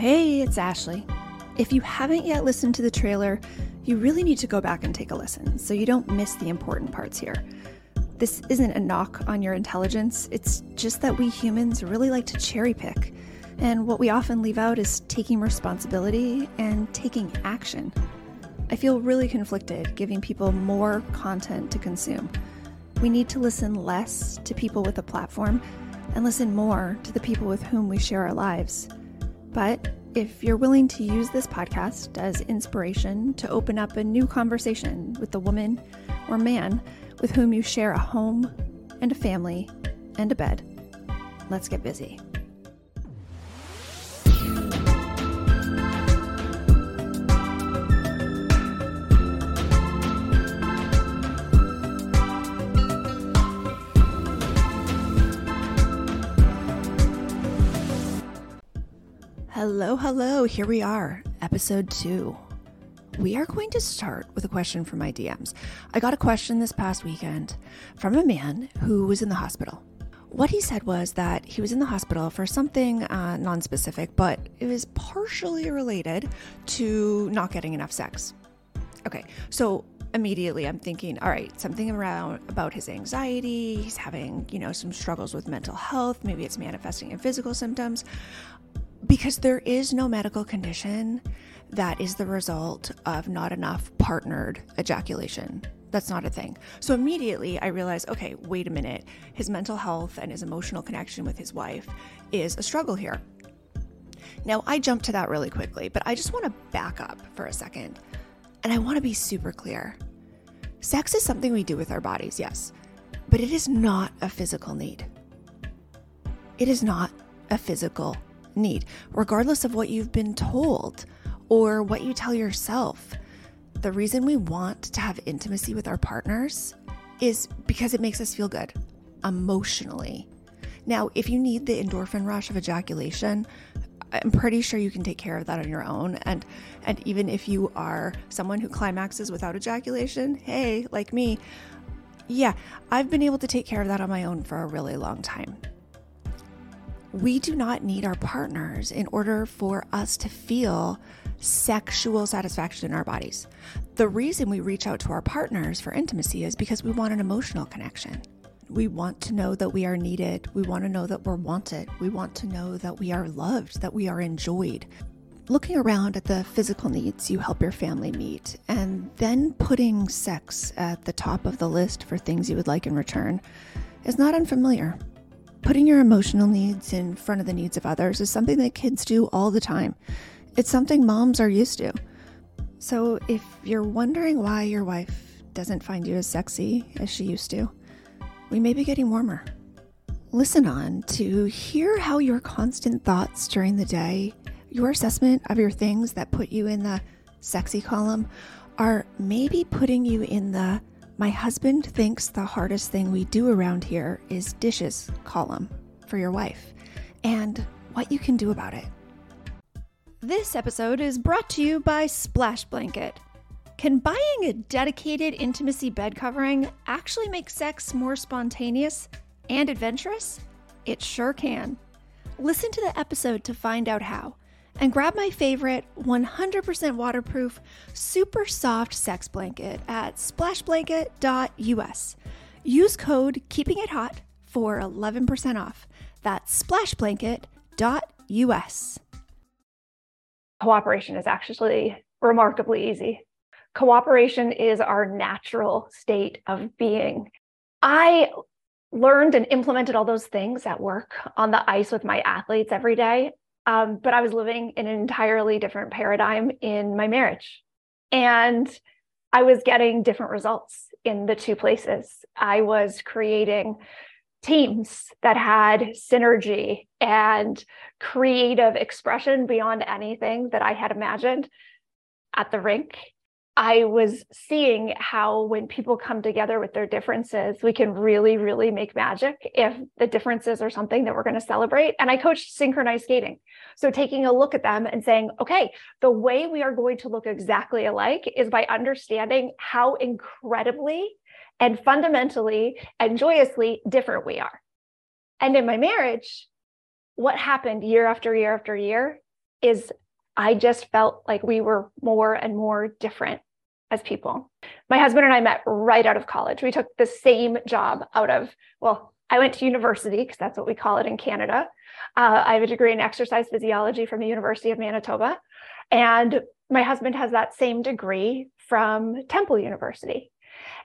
Hey, it's Ashleigh. If you haven't yet listened to the trailer, you really need to go back and take a listen so you don't miss the important parts here. This isn't a knock on your intelligence, it's just that we humans really like to cherry pick. And what we often leave out is taking responsibility and taking action. I feel really conflicted giving people more content to consume. We need to listen less to people with a platform and listen more to the people with whom we share our lives. But if you're willing to use this podcast as inspiration to open up a new conversation with the woman or man with whom you share a home and a family and a bed, let's get busy. Hello, hello. Here we are, episode two. We are going to start with a question from my DMs. I got a question this past weekend from a man who was in the hospital. What he said was that he was in the hospital for something uh, non specific, but it was partially related to not getting enough sex. Okay, so immediately I'm thinking, all right, something around about his anxiety. He's having, you know, some struggles with mental health. Maybe it's manifesting in physical symptoms because there is no medical condition that is the result of not enough partnered ejaculation. That's not a thing. So immediately I realized, okay, wait a minute. His mental health and his emotional connection with his wife is a struggle here. Now, I jumped to that really quickly, but I just want to back up for a second. And I want to be super clear. Sex is something we do with our bodies, yes, but it is not a physical need. It is not a physical need, regardless of what you've been told or what you tell yourself. The reason we want to have intimacy with our partners is because it makes us feel good emotionally. Now, if you need the endorphin rush of ejaculation, I'm pretty sure you can take care of that on your own. And and even if you are someone who climaxes without ejaculation, hey, like me, yeah, I've been able to take care of that on my own for a really long time. We do not need our partners in order for us to feel sexual satisfaction in our bodies. The reason we reach out to our partners for intimacy is because we want an emotional connection. We want to know that we are needed. We want to know that we're wanted. We want to know that we are loved, that we are enjoyed. Looking around at the physical needs you help your family meet, and then putting sex at the top of the list for things you would like in return is not unfamiliar. Putting your emotional needs in front of the needs of others is something that kids do all the time. It's something moms are used to. So if you're wondering why your wife doesn't find you as sexy as she used to, we may be getting warmer. Listen on to hear how your constant thoughts during the day, your assessment of your things that put you in the sexy column, are maybe putting you in the my husband thinks the hardest thing we do around here is dishes column for your wife and what you can do about it. This episode is brought to you by Splash Blanket. Can buying a dedicated intimacy bed covering actually make sex more spontaneous and adventurous? It sure can. Listen to the episode to find out how and grab my favorite 100% waterproof, super soft sex blanket at splashblanket.us. Use code Keeping It Hot for 11% off. That's splashblanket.us. Cooperation is actually remarkably easy. Cooperation is our natural state of being. I learned and implemented all those things at work on the ice with my athletes every day. Um, but I was living in an entirely different paradigm in my marriage. And I was getting different results in the two places. I was creating teams that had synergy and creative expression beyond anything that I had imagined at the rink I was seeing how when people come together with their differences, we can really, really make magic if the differences are something that we're going to celebrate. And I coached synchronized skating. So taking a look at them and saying, okay, the way we are going to look exactly alike is by understanding how incredibly and fundamentally and joyously different we are. And in my marriage, what happened year after year after year is I just felt like we were more and more different as people. My husband and I met right out of college. We took the same job out of, well, I went to university because that's what we call it in Canada. Uh, I have a degree in exercise physiology from the University of Manitoba. And my husband has that same degree from Temple University.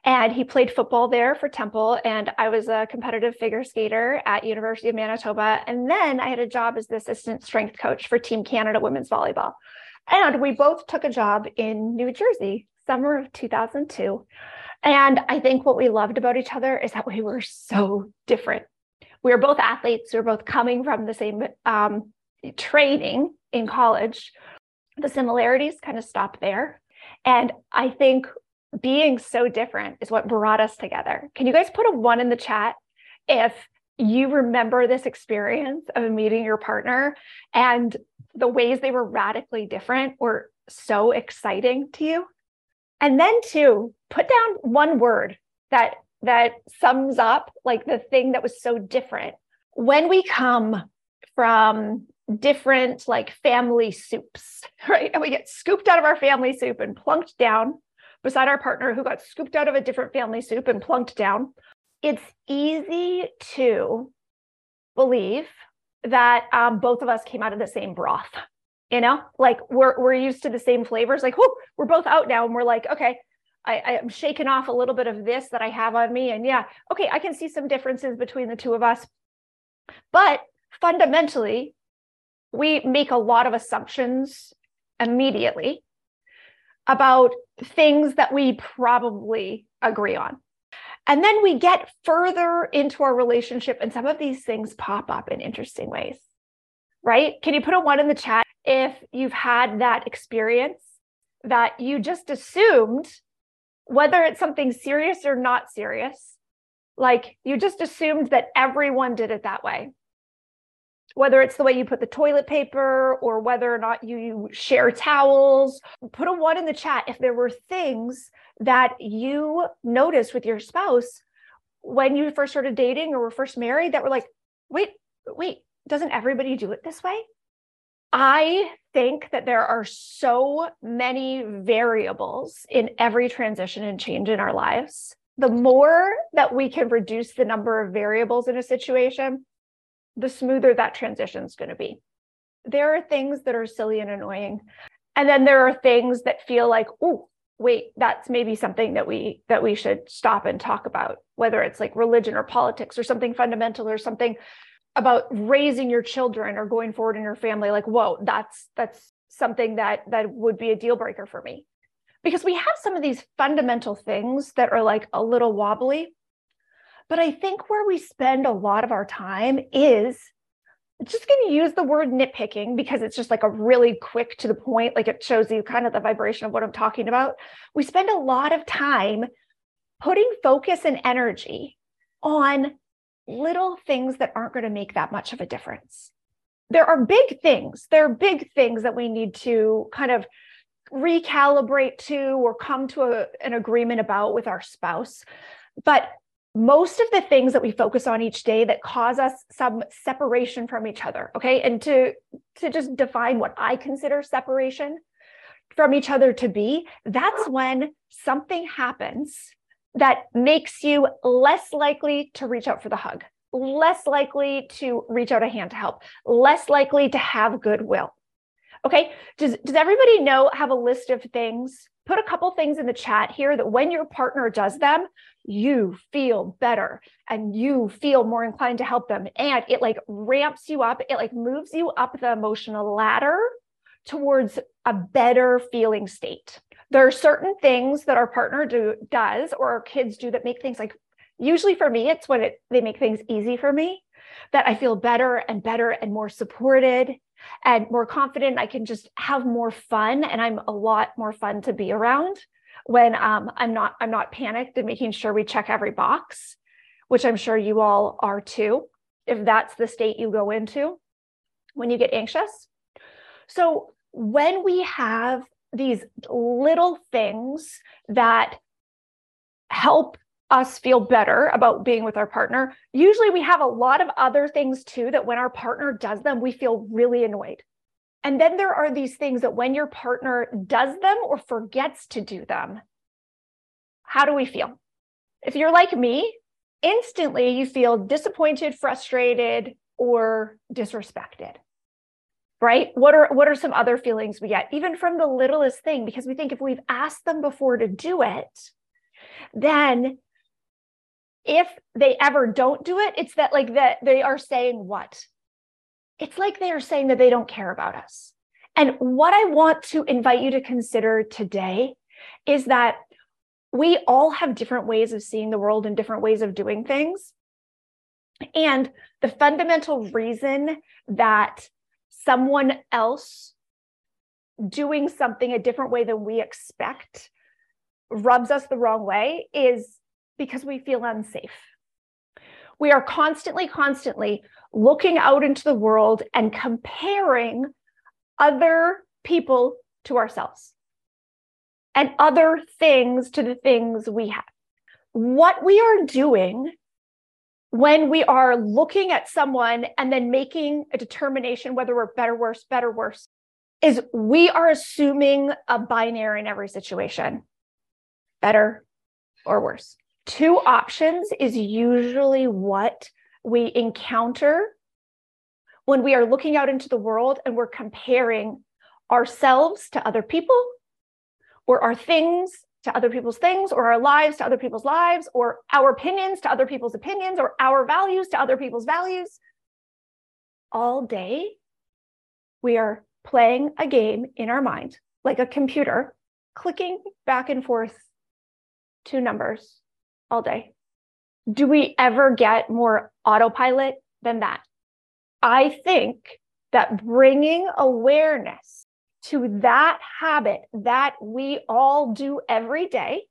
And he played football there for Temple. And I was a competitive figure skater at University of Manitoba. And then I had a job as the assistant strength coach for Team Canada women's volleyball. And we both took a job in New Jersey, summer of 2002. And I think what we loved about each other is that we were so different. We were both athletes. We were both coming from the same um, training in college. The similarities kind of stop there. And I think being so different is what brought us together. Can you guys put a one in the chat if you remember this experience of meeting your partner and the ways they were radically different were so exciting to you? And then two, put down one word that that sums up like the thing that was so different. When we come from different like family soups, right? And we get scooped out of our family soup and plunked down beside our partner who got scooped out of a different family soup and plunked down. It's easy to believe that um, both of us came out of the same broth. You know, like we're we're used to the same flavors. Like, whoo, we're both out now, and we're like, okay, I, I'm shaking off a little bit of this that I have on me, and yeah, okay, I can see some differences between the two of us. But fundamentally, we make a lot of assumptions immediately about things that we probably agree on. And then we get further into our relationship, and some of these things pop up in interesting ways, right? Can you put a one in the chat if you've had that experience that you just assumed, whether it's something serious or not serious, like you just assumed that everyone did it that way? Whether it's the way you put the toilet paper or whether or not you share towels, put a one in the chat if there were things that you noticed with your spouse when you first started dating or were first married that were like, wait, wait, doesn't everybody do it this way? I think that there are so many variables in every transition and change in our lives. The more that we can reduce the number of variables in a situation, the smoother that transition is going to be. There are things that are silly and annoying. And then there are things that feel like, oh, wait, that's maybe something that we that we should stop and talk about, whether it's like religion or politics or something fundamental or something about raising your children or going forward in your family. Like, whoa, that's that's something that that would be a deal breaker for me. Because we have some of these fundamental things that are like a little wobbly but I think where we spend a lot of our time is just going to use the word nitpicking because it's just like a really quick to the point, like it shows you kind of the vibration of what I'm talking about. We spend a lot of time putting focus and energy on little things that aren't going to make that much of a difference. There are big things, there are big things that we need to kind of recalibrate to or come to a, an agreement about with our spouse. But most of the things that we focus on each day that cause us some separation from each other okay? And to to just define what i consider separation from each other to be that's when something happens that makes you less likely to reach out for the hug less likely to reach out a hand to help less likely to have goodwill okay does does everybody know have a list of things put a couple things in the chat here that when your partner does them, you feel better and you feel more inclined to help them. And it like ramps you up, it like moves you up the emotional ladder towards a better feeling state. There are certain things that our partner do does or our kids do that make things like usually for me, it's when it they make things easy for me that I feel better and better and more supported and more confident. I can just have more fun, and I'm a lot more fun to be around when um, I'm not I'm not panicked and making sure we check every box, which I'm sure you all are too. If that's the state you go into when you get anxious. So when we have these little things that help us feel better about being with our partner, usually we have a lot of other things too that when our partner does them, we feel really annoyed And then there are these things that when your partner does them or forgets to do them, how do we feel? If you're like me, instantly you feel disappointed, frustrated, or disrespected. Right? What are what are some other feelings we get even from the littlest thing because we think if we've asked them before to do it, then if they ever don't do it, it's that like that they are saying what? It's like they are saying that they don't care about us. And what I want to invite you to consider today is that we all have different ways of seeing the world and different ways of doing things. And the fundamental reason that someone else doing something a different way than we expect rubs us the wrong way is because we feel unsafe. We are constantly, constantly looking out into the world and comparing other people to ourselves and other things to the things we have. What we are doing when we are looking at someone and then making a determination whether we're better, worse, better, worse, is we are assuming a binary in every situation better or worse. Two options is usually what we encounter when we are looking out into the world and we're comparing ourselves to other people or our things to other people's things or our lives to other people's lives or our opinions to other people's opinions or our values to other people's values. All day we are playing a game in our mind like a computer clicking back and forth two numbers all day do we ever get more autopilot than that I think that bringing awareness to that habit that we all do every day,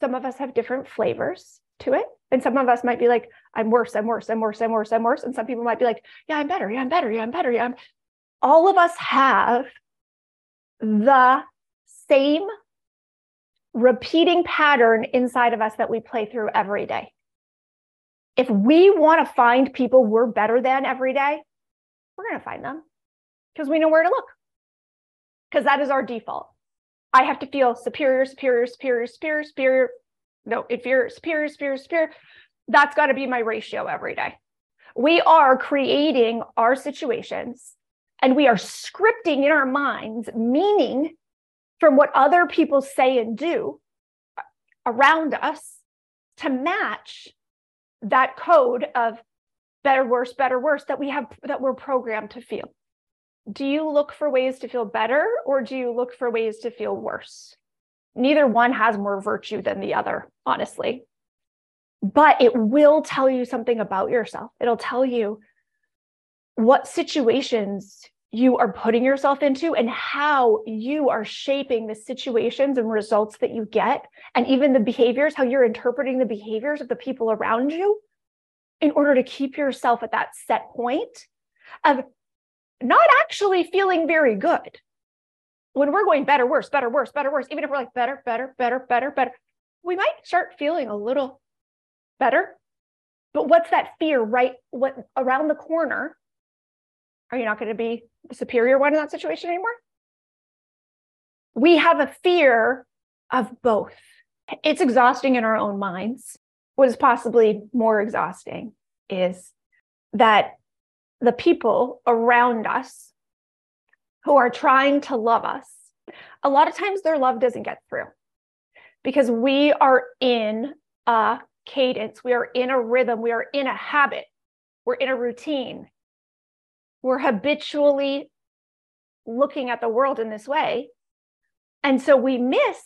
some of us have different flavors to it. And some of us might be like, I'm worse, I'm worse, I'm worse, I'm worse, I'm worse. And some people might be like, yeah, I'm better, yeah, I'm better, yeah, I'm better, yeah. I'm... All of us have the same repeating pattern inside of us that we play through every day if we want to find people we're better than every day, we're going to find them because we know where to look. Because that is our default. I have to feel superior, superior, superior, superior, superior. No, inferior, superior, superior, superior. That's got to be my ratio every day. We are creating our situations and we are scripting in our minds meaning from what other people say and do around us to match that code of better, worse, better, worse that we have that we're programmed to feel. Do you look for ways to feel better or do you look for ways to feel worse? Neither one has more virtue than the other, honestly. But it will tell you something about yourself. It'll tell you what situations you are putting yourself into and how you are shaping the situations and results that you get, and even the behaviors, how you're interpreting the behaviors of the people around you in order to keep yourself at that set point of not actually feeling very good. When we're going better, worse, better, worse, better, worse, even if we're like better, better, better, better, better, we might start feeling a little better. But what's that fear right what around the corner are you not going to be the superior one in that situation anymore? We have a fear of both. It's exhausting in our own minds. What is possibly more exhausting is that the people around us who are trying to love us, a lot of times their love doesn't get through because we are in a cadence, we are in a rhythm, we are in a habit, we're in a routine we're habitually looking at the world in this way. And so we miss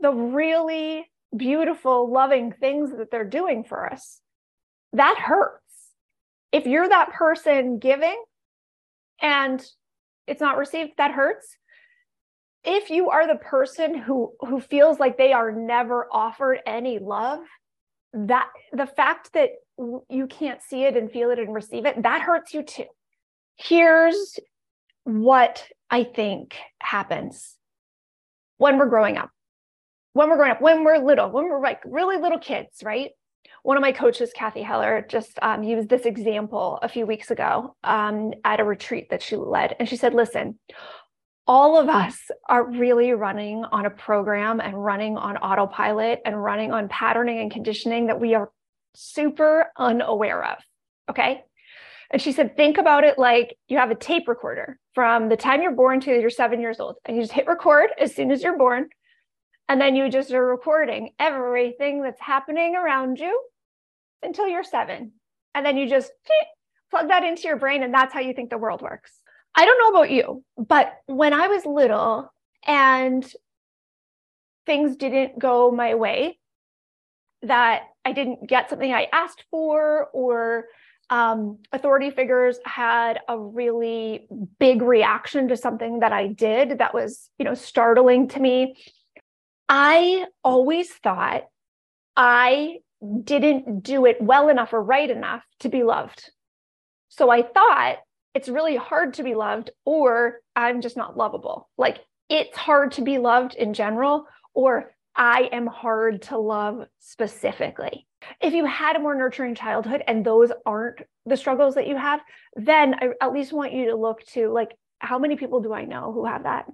the really beautiful, loving things that they're doing for us. That hurts. If you're that person giving and it's not received, that hurts. If you are the person who who feels like they are never offered any love, that the fact that you can't see it and feel it and receive it, that hurts you too here's what I think happens when we're growing up. When we're growing up, when we're little, when we're like really little kids, right? one of my coaches, Kathy Heller, just um, used this example a few weeks ago um, at a retreat that she led. And she said, listen, all of us are really running on a program and running on autopilot and running on patterning and conditioning that we are super unaware of. Okay. And she said, think about it like you have a tape recorder from the time you're born to you're seven years old, and you just hit record as soon as you're born. And then you just are recording everything that's happening around you until you're seven. And then you just plug that into your brain, and that's how you think the world works. I don't know about you, but when I was little and things didn't go my way, that I didn't get something I asked for, or um, authority figures had a really big reaction to something that I did that was, you know, startling to me. I always thought I didn't do it well enough or right enough to be loved. So I thought it's really hard to be loved, or I'm just not lovable. Like it's hard to be loved in general, or I am hard to love specifically. If you had a more nurturing childhood and those aren't the struggles that you have, then I at least want you to look to like, how many people do I know who have that?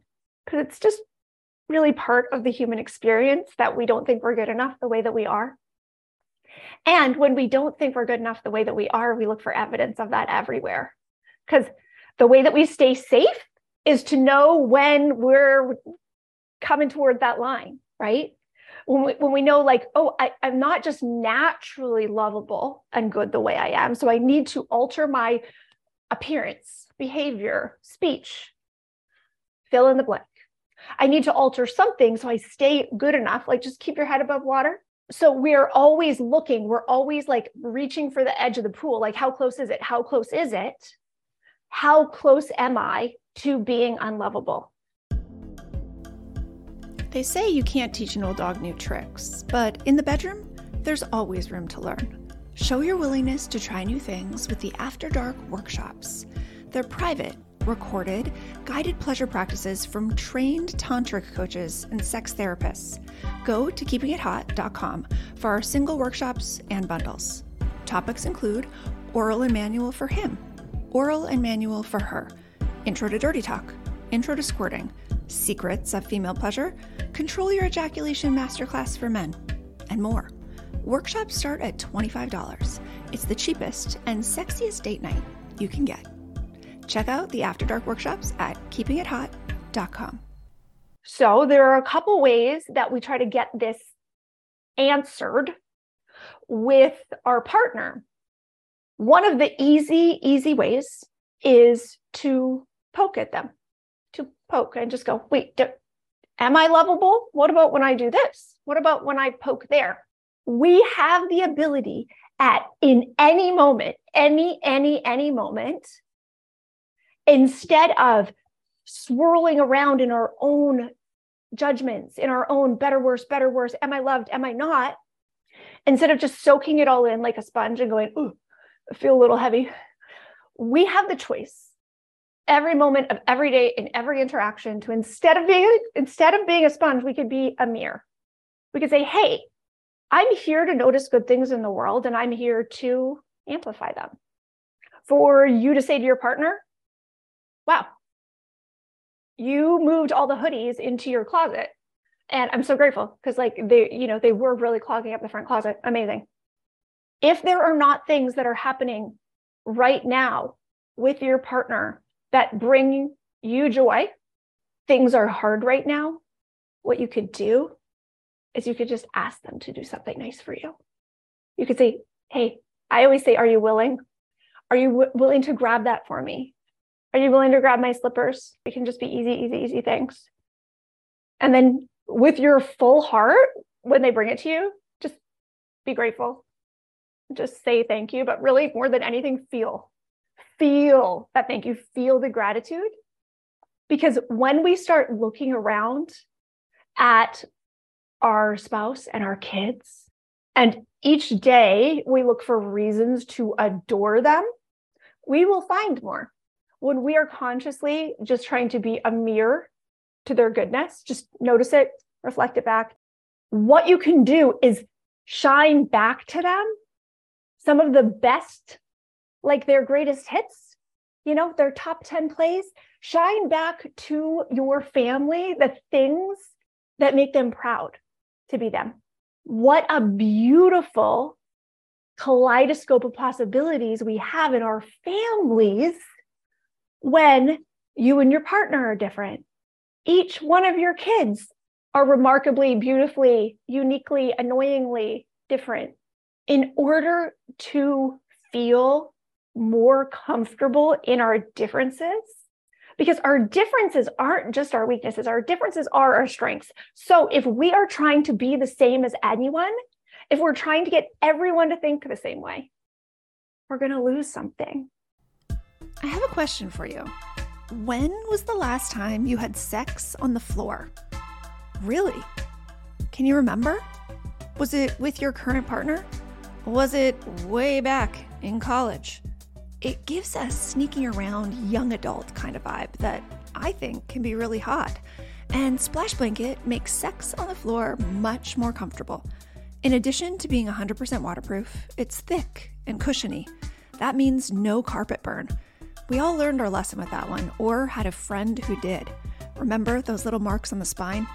Because it's just really part of the human experience that we don't think we're good enough the way that we are. And when we don't think we're good enough the way that we are, we look for evidence of that everywhere. Because the way that we stay safe is to know when we're coming toward that line, right? When we, when we know, like, oh, I, I'm not just naturally lovable and good the way I am. So I need to alter my appearance, behavior, speech, fill in the blank. I need to alter something so I stay good enough. Like, just keep your head above water. So we're always looking, we're always like reaching for the edge of the pool. Like, how close is it? How close is it? How close am I to being unlovable? They say you can't teach an old dog new tricks, but in the bedroom, there's always room to learn. Show your willingness to try new things with the After Dark workshops. They're private recorded, guided pleasure practices from trained tantric coaches and sex therapists. Go to keepingithot.com for our single workshops and bundles. Topics include oral and manual for him, oral and manual for her, intro to dirty talk, intro to squirting, secrets of female pleasure, control your ejaculation masterclass for men, and more. Workshops start at $25. It's the cheapest and sexiest date night you can get. Check out the After Dark workshops at keepingithot.com. So, there are a couple ways that we try to get this answered with our partner. One of the easy, easy ways is to poke at them, poke and just go, wait, do, am I lovable? What about when I do this? What about when I poke there? We have the ability at in any moment, any, any, any moment instead of swirling around in our own judgments, in our own better, worse, better, worse, am I loved, am I not? Instead of just soaking it all in like a sponge and going, ooh, I feel a little heavy, we have the choice every moment of every day in every interaction to instead of being instead of being a sponge, we could be a mirror. We could say, hey, I'm here to notice good things in the world and I'm here to amplify them. For you to say to your partner, wow, you moved all the hoodies into your closet. And I'm so grateful because like they, you know, they were really clogging up the front closet. Amazing. If there are not things that are happening right now with your partner that bring you joy, things are hard right now, what you could do is you could just ask them to do something nice for you. You could say, Hey, I always say, Are you willing? Are you w- willing to grab that for me? Are you willing to grab my slippers? It can just be easy, easy, easy things. And then with your full heart, when they bring it to you, just be grateful. Just say thank you, but really more than anything, feel. Feel that thank you. Feel the gratitude. Because when we start looking around at our spouse and our kids, and each day we look for reasons to adore them, we will find more when we are consciously just trying to be a mirror to their goodness, just notice it, reflect it back. What you can do is shine back to them some of the best, like their greatest hits, you know, their top 10 plays, shine back to your family the things that make them proud to be them. What a beautiful kaleidoscope of possibilities we have in our families when you and your partner are different. Each one of your kids are remarkably, beautifully, uniquely, annoyingly different. In order to feel more comfortable in our differences, because our differences aren't just our weaknesses, our differences are our strengths. So if we are trying to be the same as anyone, if we're trying to get everyone to think the same way, we're going to lose something. I have a question for you. When was the last time you had sex on the floor? Really? Can you remember? Was it with your current partner? Was it way back in college? It gives a sneaking around young adult kind of vibe that I think can be really hot. And Splash Blanket makes sex on the floor much more comfortable. In addition to being 100% waterproof, it's thick and cushiony. That means no carpet burn. We all learned our lesson with that one, or had a friend who did. Remember those little marks on the spine?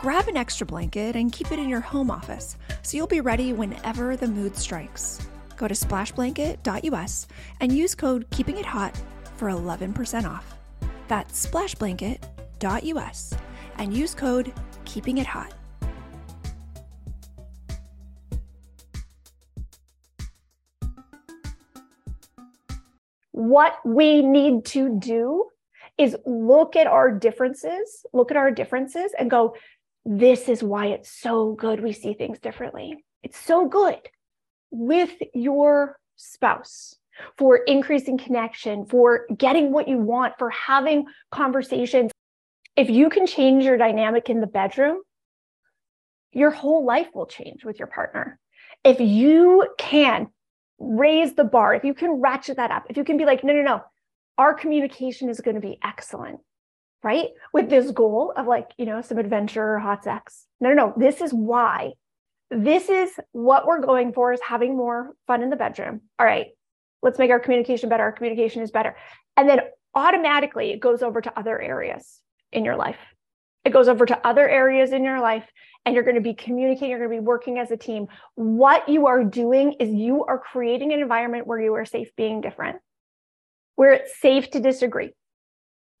Grab an extra blanket and keep it in your home office so you'll be ready whenever the mood strikes. Go to splashblanket.us and use code KEEPINGITHOT for 11% off. That's splashblanket.us and use code KEEPINGITHOT. What we need to do is look at our differences, look at our differences and go, this is why it's so good we see things differently. It's so good with your spouse for increasing connection, for getting what you want, for having conversations. If you can change your dynamic in the bedroom, your whole life will change with your partner. If you can raise the bar, if you can ratchet that up, if you can be like, no, no, no, our communication is going to be excellent right? With this goal of like, you know, some adventure or hot sex. No, no, no. This is why. This is what we're going for is having more fun in the bedroom. All right, let's make our communication better. Our communication is better. And then automatically it goes over to other areas in your life. It goes over to other areas in your life, and you're going to be communicating, you're going to be working as a team. What you are doing is you are creating an environment where you are safe being different, where it's safe to disagree,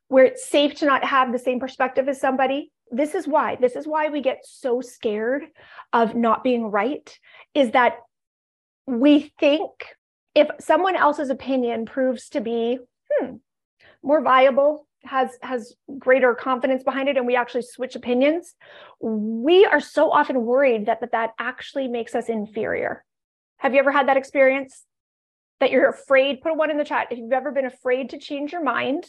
where it's safe to not have the same perspective as somebody. This is why. This is why we get so scared of not being right is that we think if someone else's opinion proves to be hmm, more viable, has has greater confidence behind it and we actually switch opinions, we are so often worried that that, that actually makes us inferior. Have you ever had that experience? That you're afraid, put a one in the chat. If you've ever been afraid to change your mind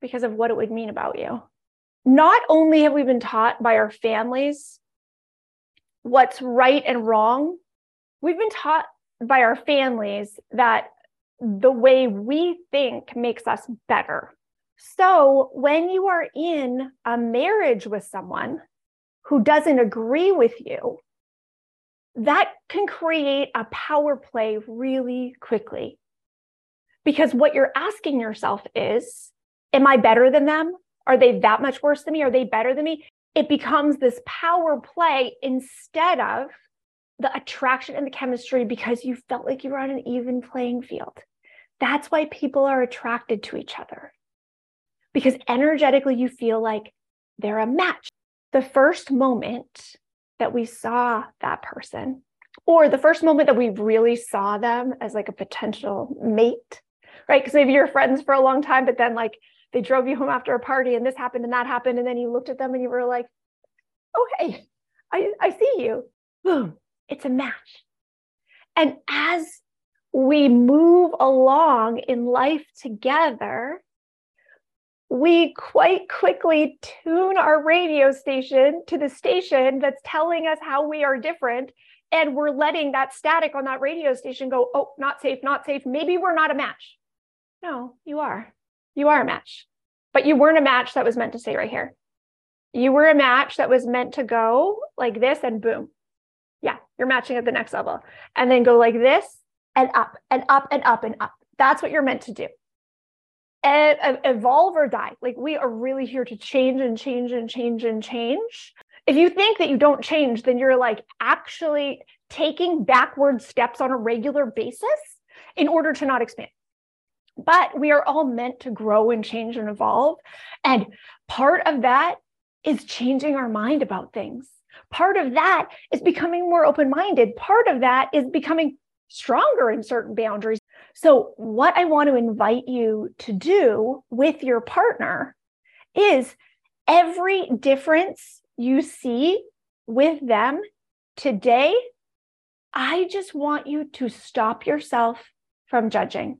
because of what it would mean about you. Not only have we been taught by our families what's right and wrong, we've been taught by our families that the way we think makes us better. So when you are in a marriage with someone who doesn't agree with you, that can create a power play really quickly. Because what you're asking yourself is am I better than them? Are they that much worse than me? Are they better than me? It becomes this power play instead of the attraction and the chemistry because you felt like you were on an even playing field. That's why people are attracted to each other because energetically you feel like they're a match. The first moment that we saw that person, or the first moment that we really saw them as like a potential mate, right? Because maybe you're friends for a long time, but then like they drove you home after a party and this happened and that happened. And then you looked at them and you were like, oh, hey, I, I see you. Boom, it's a match. And as we move along in life together, we quite quickly tune our radio station to the station that's telling us how we are different. And we're letting that static on that radio station go, oh, not safe, not safe. Maybe we're not a match. No, you are you are a match, but you weren't a match that was meant to stay right here. You were a match that was meant to go like this and boom. Yeah, You're matching at the next level. And then go like this and up and up and up and up. That's what you're meant to do. E- evolve or die. Like we are really here to change and change and change and change. If you think that you don't change, then you're like actually taking backward steps on a regular basis in order to not expand. But we are all meant to grow and change and evolve. And part of that is changing our mind about things. Part of that is becoming more open minded. Part of that is becoming stronger in certain boundaries. So, what I want to invite you to do with your partner is every difference you see with them today, I just want you to stop yourself from judging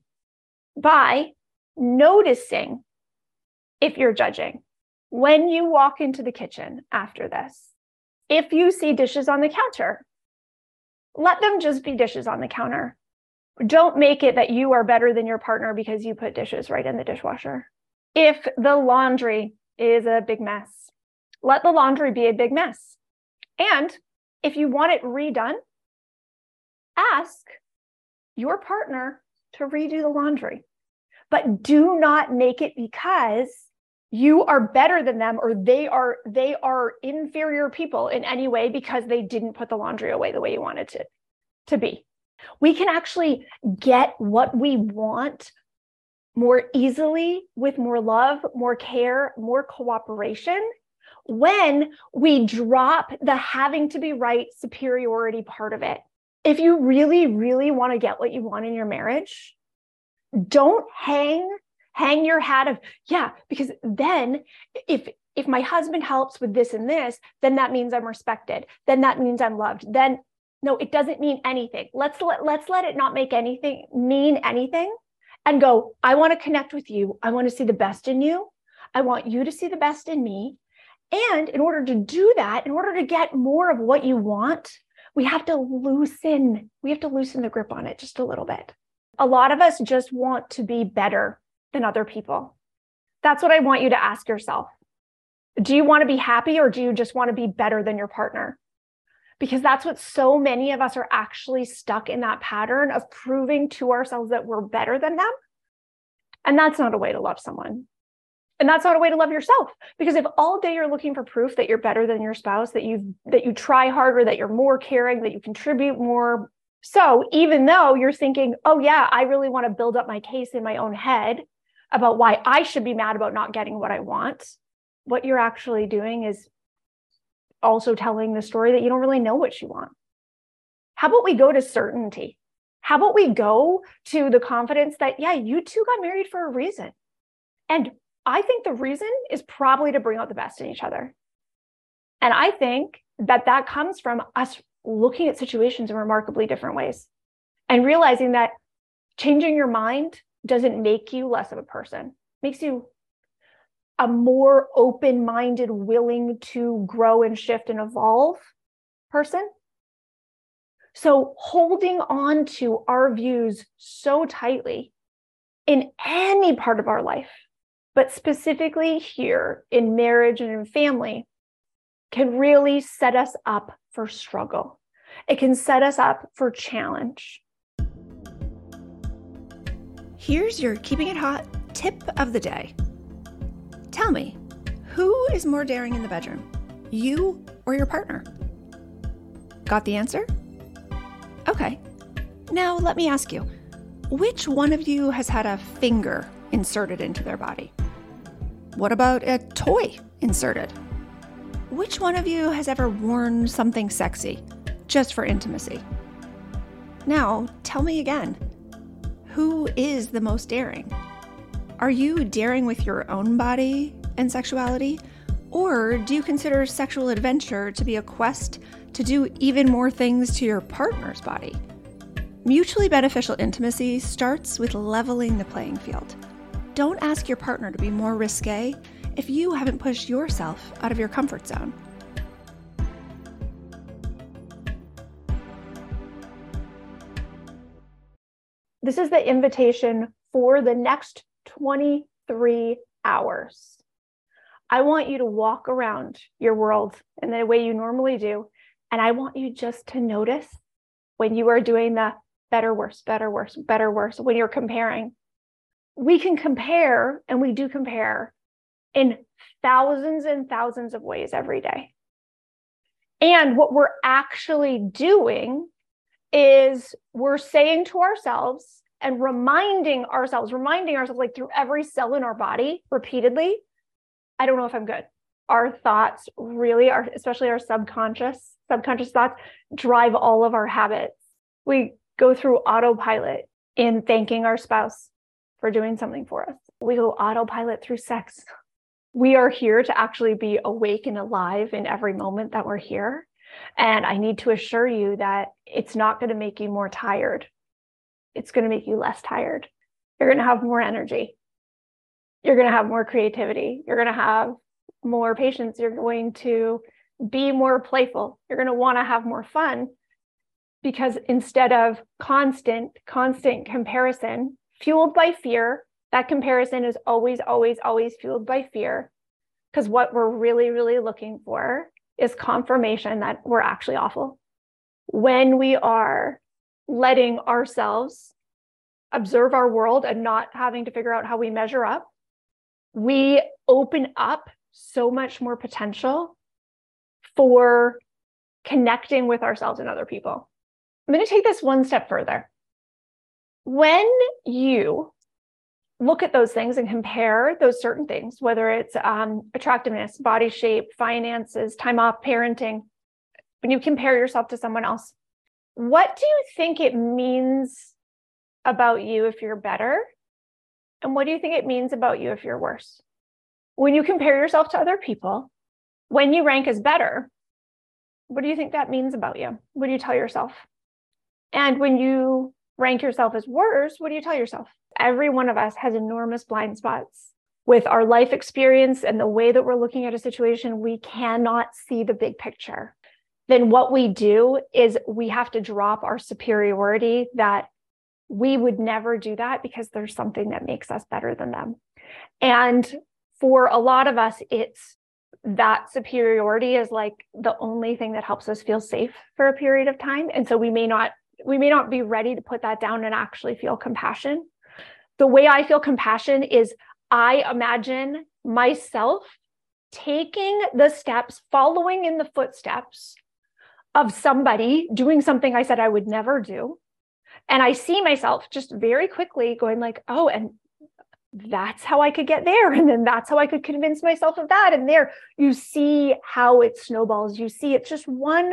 by noticing if you're judging when you walk into the kitchen after this. If you see dishes on the counter, let them just be dishes on the counter. Don't make it that you are better than your partner because you put dishes right in the dishwasher. If the laundry is a big mess, let the laundry be a big mess. And if you want it redone, ask your partner to redo the laundry. But do not make it because you are better than them or they are they are inferior people in any way because they didn't put the laundry away the way you wanted to to be we can actually get what we want more easily with more love more care more cooperation when we drop the having to be right superiority part of it if you really really want to get what you want in your marriage don't hang hang your hat of yeah because then if if my husband helps with this and this then that means i'm respected. Then that means i'm loved. Then no it doesn't mean anything. Let's let let's let it not make anything mean anything and go i want to connect with you. I want to see the best in you. I want you to see the best in me. And in order to do that in order to get more of what you want we have to loosen we have to loosen the grip on it just a little bit a lot of us just want to be better than other people? That's what I want you to ask yourself. Do you want to be happy or do you just want to be better than your partner? Because that's what so many of us are actually stuck in that pattern of proving to ourselves that we're better than them. And that's not a way to love someone. And that's not a way to love yourself. Because if all day you're looking for proof that you're better than your spouse, that you that you try harder, that you're more caring, that you contribute more. So even though you're thinking, oh yeah, I really want to build up my case in my own head, about why I should be mad about not getting what I want. What you're actually doing is also telling the story that you don't really know what you want. How about we go to certainty? How about we go to the confidence that, yeah, you two got married for a reason. And I think the reason is probably to bring out the best in each other. And I think that that comes from us looking at situations in remarkably different ways and realizing that changing your mind doesn't make you less of a person makes you a more open-minded willing to grow and shift and evolve person so holding on to our views so tightly in any part of our life but specifically here in marriage and in family can really set us up for struggle it can set us up for challenge Here's your keeping it hot tip of the day. Tell me, who is more daring in the bedroom, you or your partner? Got the answer? Okay. Now let me ask you which one of you has had a finger inserted into their body? What about a toy inserted? Which one of you has ever worn something sexy just for intimacy? Now, tell me again who is the most daring? Are you daring with your own body and sexuality? Or do you consider sexual adventure to be a quest to do even more things to your partner's body? Mutually beneficial intimacy starts with leveling the playing field. Don't ask your partner to be more risque if you haven't pushed yourself out of your comfort zone. This is the invitation for the next 23 hours. I want you to walk around your world in the way you normally do And I want you just to notice when you are doing the better, worse, better, worse, better, worse, when you're comparing. We can compare, and we do compare in thousands and thousands of ways every day. And what we're actually doing is we're saying to ourselves and reminding ourselves, reminding ourselves, like through every cell in our body repeatedly, I don't know if I'm good. Our thoughts really are, especially our subconscious, subconscious thoughts drive all of our habits. We go through autopilot in thanking our spouse for doing something for us. We go autopilot through sex. We are here to actually be awake and alive in every moment that we're here. And I need to assure you that it's not going to make you more tired. It's going to make you less tired. You're going to have more energy. You're going to have more creativity. You're going to have more patience. You're going to be more playful. You're going to want to have more fun because instead of constant, constant comparison fueled by fear, that comparison is always, always, always fueled by fear. Because what we're really, really looking for is confirmation that we're actually awful. When we are letting ourselves observe our world and not having to figure out how we measure up, we open up so much more potential for connecting with ourselves and other people. I'm going to take this one step further. When you look at those things and compare those certain things, whether it's um, attractiveness, body shape, finances, time off, parenting, when you compare yourself to someone else, what do you think it means about you if you're better? And what do you think it means about you if you're worse? When you compare yourself to other people, when you rank as better, what do you think that means about you? What do you tell yourself? And when you rank yourself as worse, what do you tell yourself? Every one of us has enormous blind spots. With our life experience and the way that we're looking at a situation, we cannot see the big picture. Then what we do is we have to drop our superiority that we would never do that because there's something that makes us better than them. And for a lot of us, it's that superiority is like the only thing that helps us feel safe for a period of time. And so we may not we may not be ready to put that down and actually feel compassion. The way I feel compassion is I imagine myself taking the steps, following in the footsteps of somebody doing something I said I would never do. And I see myself just very quickly going like, oh, and that's how I could get there. And then that's how I could convince myself of that. And there you see how it snowballs. You see it's just one,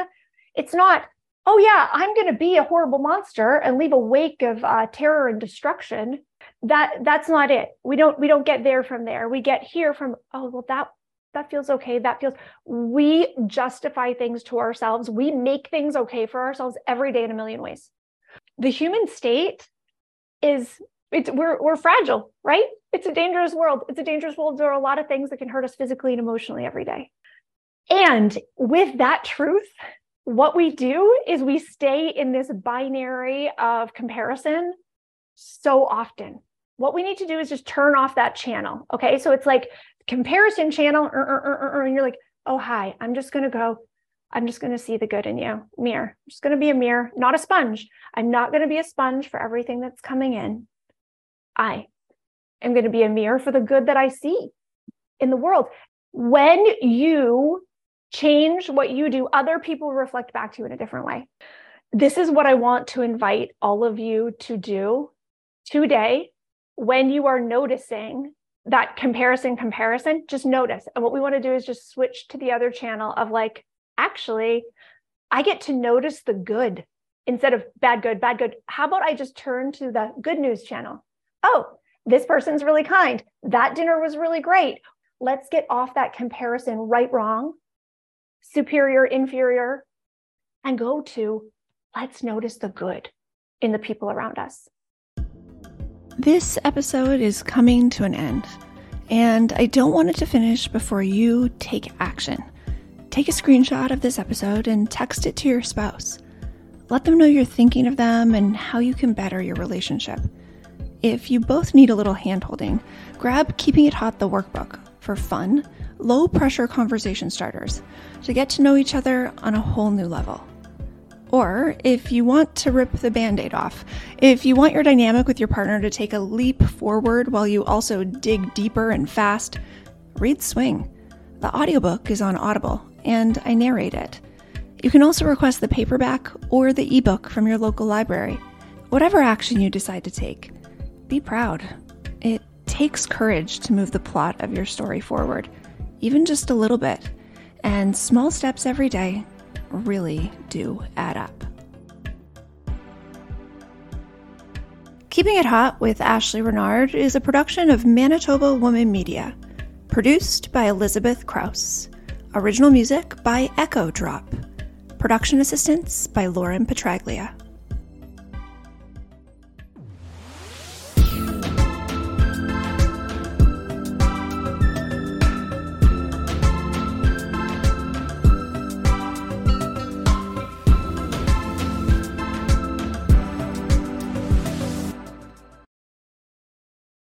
it's not oh yeah i'm going to be a horrible monster and leave a wake of uh, terror and destruction. That that's not it. We don't we don't get there from there. We get here from oh well that that feels okay that feels we justify things to ourselves. We make things okay for ourselves every day in a million ways. The human state is it's we're we're fragile right? It's a dangerous world. It's a dangerous world. There are a lot of things that can hurt us physically and emotionally every day. And with that truth what we do is we stay in this binary of comparison so often. What we need to do is just turn off that channel. Okay. So it's like comparison channel, uh, uh, uh, and you're like, oh, hi, I'm just going to go. I'm just going to see the good in you. Mirror. I'm just going to be a mirror, not a sponge. I'm not going to be a sponge for everything that's coming in. I am going to be a mirror for the good that I see in the world. When you change what you do, other people reflect back to you in a different way. This is what I want to invite all of you to do today when you are noticing that comparison, comparison, just notice. And what we want to do is just switch to the other channel of like, actually, I get to notice the good instead of bad, good, bad, good. How about I just turn to the good news channel? Oh, this person's really kind. That dinner was really great. Let's get off that comparison, right, wrong, superior, inferior, and go to let's notice the good in the people around us. This episode is coming to an end, and I don't want it to finish before you take action. Take a screenshot of this episode and text it to your spouse. Let them know you're thinking of them and how you can better your relationship. If you both need a little handholding, grab Keeping It Hot the workbook for fun low pressure conversation starters to get to know each other on a whole new level. Or if you want to rip the band aid off, if you want your dynamic with your partner to take a leap forward while you also dig deeper and fast, read Swing. The audiobook is on Audible, and I narrate it. You can also request the paperback or the ebook from your local library. Whatever action you decide to take, be proud. It takes courage to move the plot of your story forward, even just a little bit. And small steps every day really do add up. Keeping It Hot with Ashleigh Renard is a production of Manitoba Woman Media, produced by Elizabeth Krause. Original music by Echo Drop. Production assistance by Lauren Petraglia.